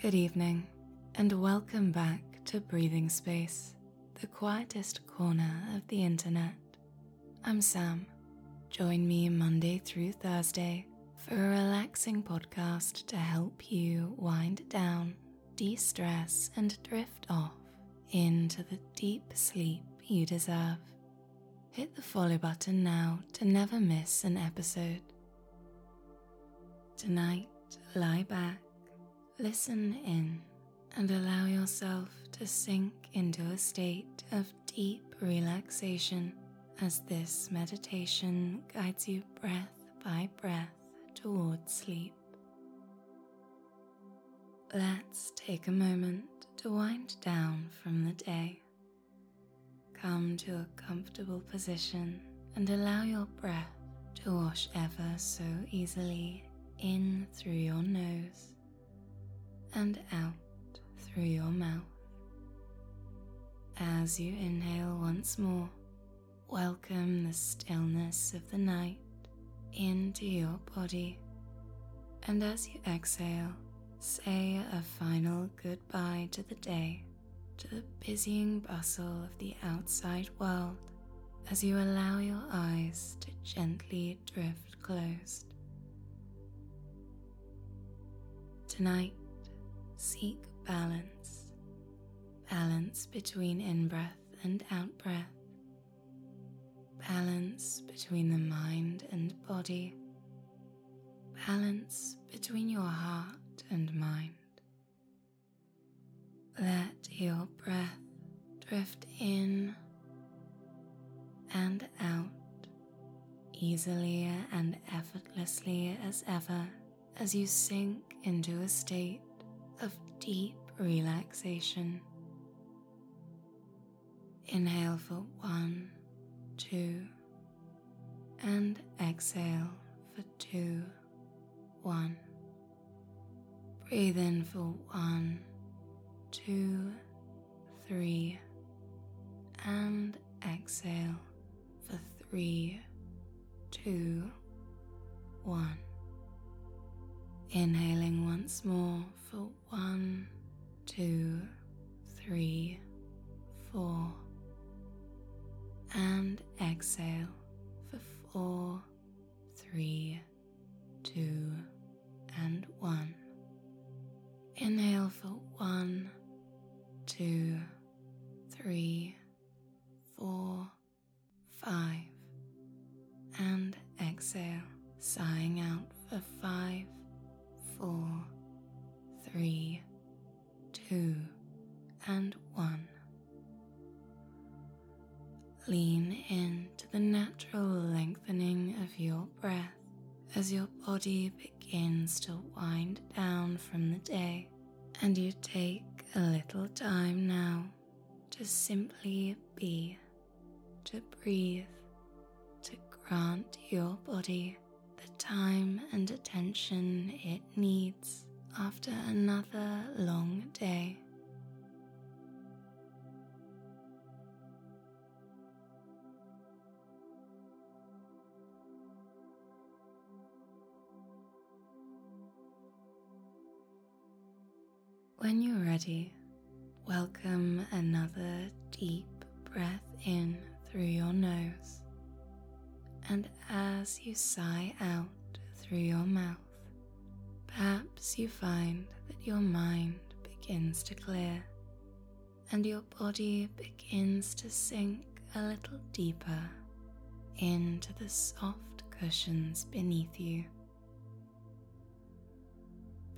Good evening, and welcome back to Breathing Space, the quietest corner of the internet. I'm Sam. Join me Monday through Thursday for a relaxing podcast to help you wind down, de stress, and drift off into the deep sleep you deserve. Hit the follow button now to never miss an episode. Tonight, lie back, listen in, and allow yourself to sink into a state of deep relaxation as this meditation guides you breath by breath towards sleep. Let's take a moment to wind down from the day. Come to a comfortable position and allow your breath to wash ever so easily in through your nose and out through your mouth. As you inhale once more, welcome the stillness of the night into your body. And as you exhale, say a final goodbye to the day, to the busying bustle of the outside world, as you allow your eyes to gently drift closed. Tonight, seek balance. Balance between in breath and out breath. Balance between the mind and body. Balance between your heart and mind. Let your breath drift in and out easily and effortlessly as ever as you sink into a state of deep relaxation. Inhale for one, two, and exhale for two, one. Breathe in for one, two, three, and exhale for three, two, one. Inhaling once more for one, two, three, four, and exhale for four, three, two, and one. Inhale for one, two, three, four, five, and exhale, sighing out for five four, three, two, and one. Lean into the natural lengthening of your breath as your body begins to wind down from the day, and you take a little time now to simply be, to breathe, to grant your body time and attention it needs after another long day. When you're ready, welcome another deep breath in through your nose and as you sigh out through your mouth, perhaps you find that your mind begins to clear and your body begins to sink a little deeper into the soft cushions beneath you.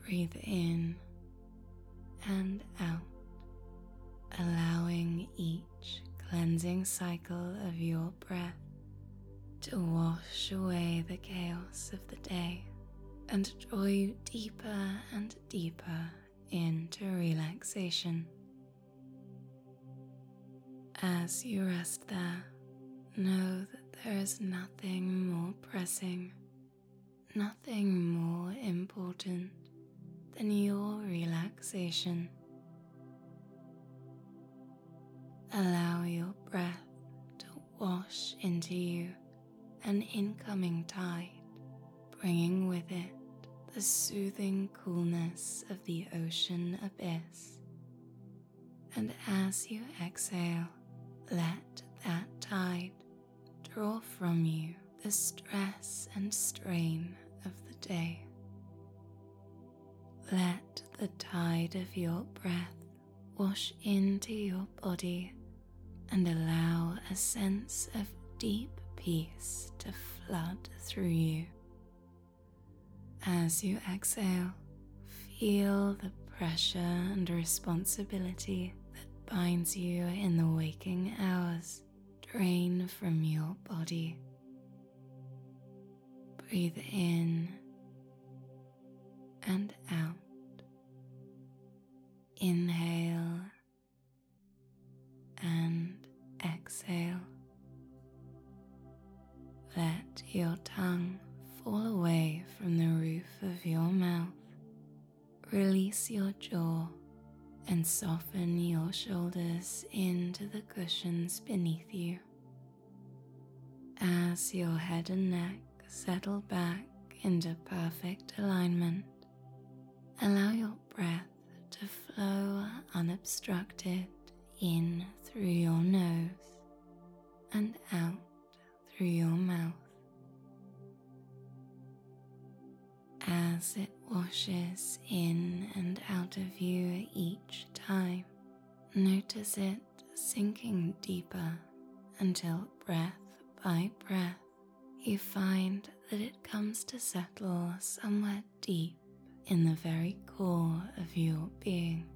Breathe in and out, allowing each cleansing cycle of your breath to wash away the chaos of the day and draw you deeper and deeper into relaxation. As you rest there, know that there is nothing more pressing, nothing more important than your relaxation. Allow your breath to wash into you an incoming tide, bringing with it the soothing coolness of the ocean abyss. And as you exhale, let that tide draw from you the stress and strain of the day. Let the tide of your breath wash into your body and allow a sense of deep peace to flood through you. As you exhale, feel the pressure and responsibility that binds you in the waking hours drain from your body. Breathe in and out. Inhale and exhale. Let your tongue fall away from the roof of your mouth. Release your jaw and soften your shoulders into the cushions beneath you. As your head and neck settle back into perfect alignment, allow your breath to flow unobstructed in through your nose and out through your mouth. As it washes in and out of you each time, notice it sinking deeper until breath by breath you find that it comes to settle somewhere deep in the very core of your being.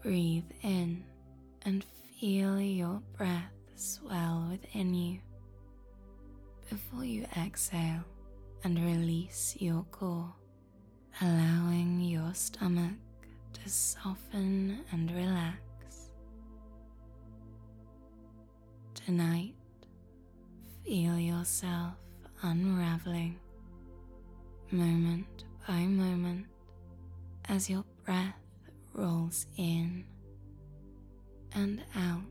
Breathe in and feel your breath swell within you before you exhale and release your core, allowing your stomach to soften and relax. Tonight, feel yourself unraveling moment by moment as your breath rolls in and out,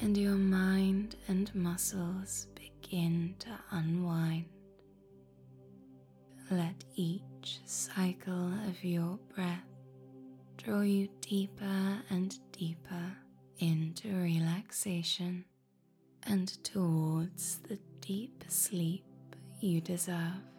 and your mind and muscles begin to unwind. Let each cycle of your breath draw you deeper and deeper into relaxation and towards the deep sleep you deserve.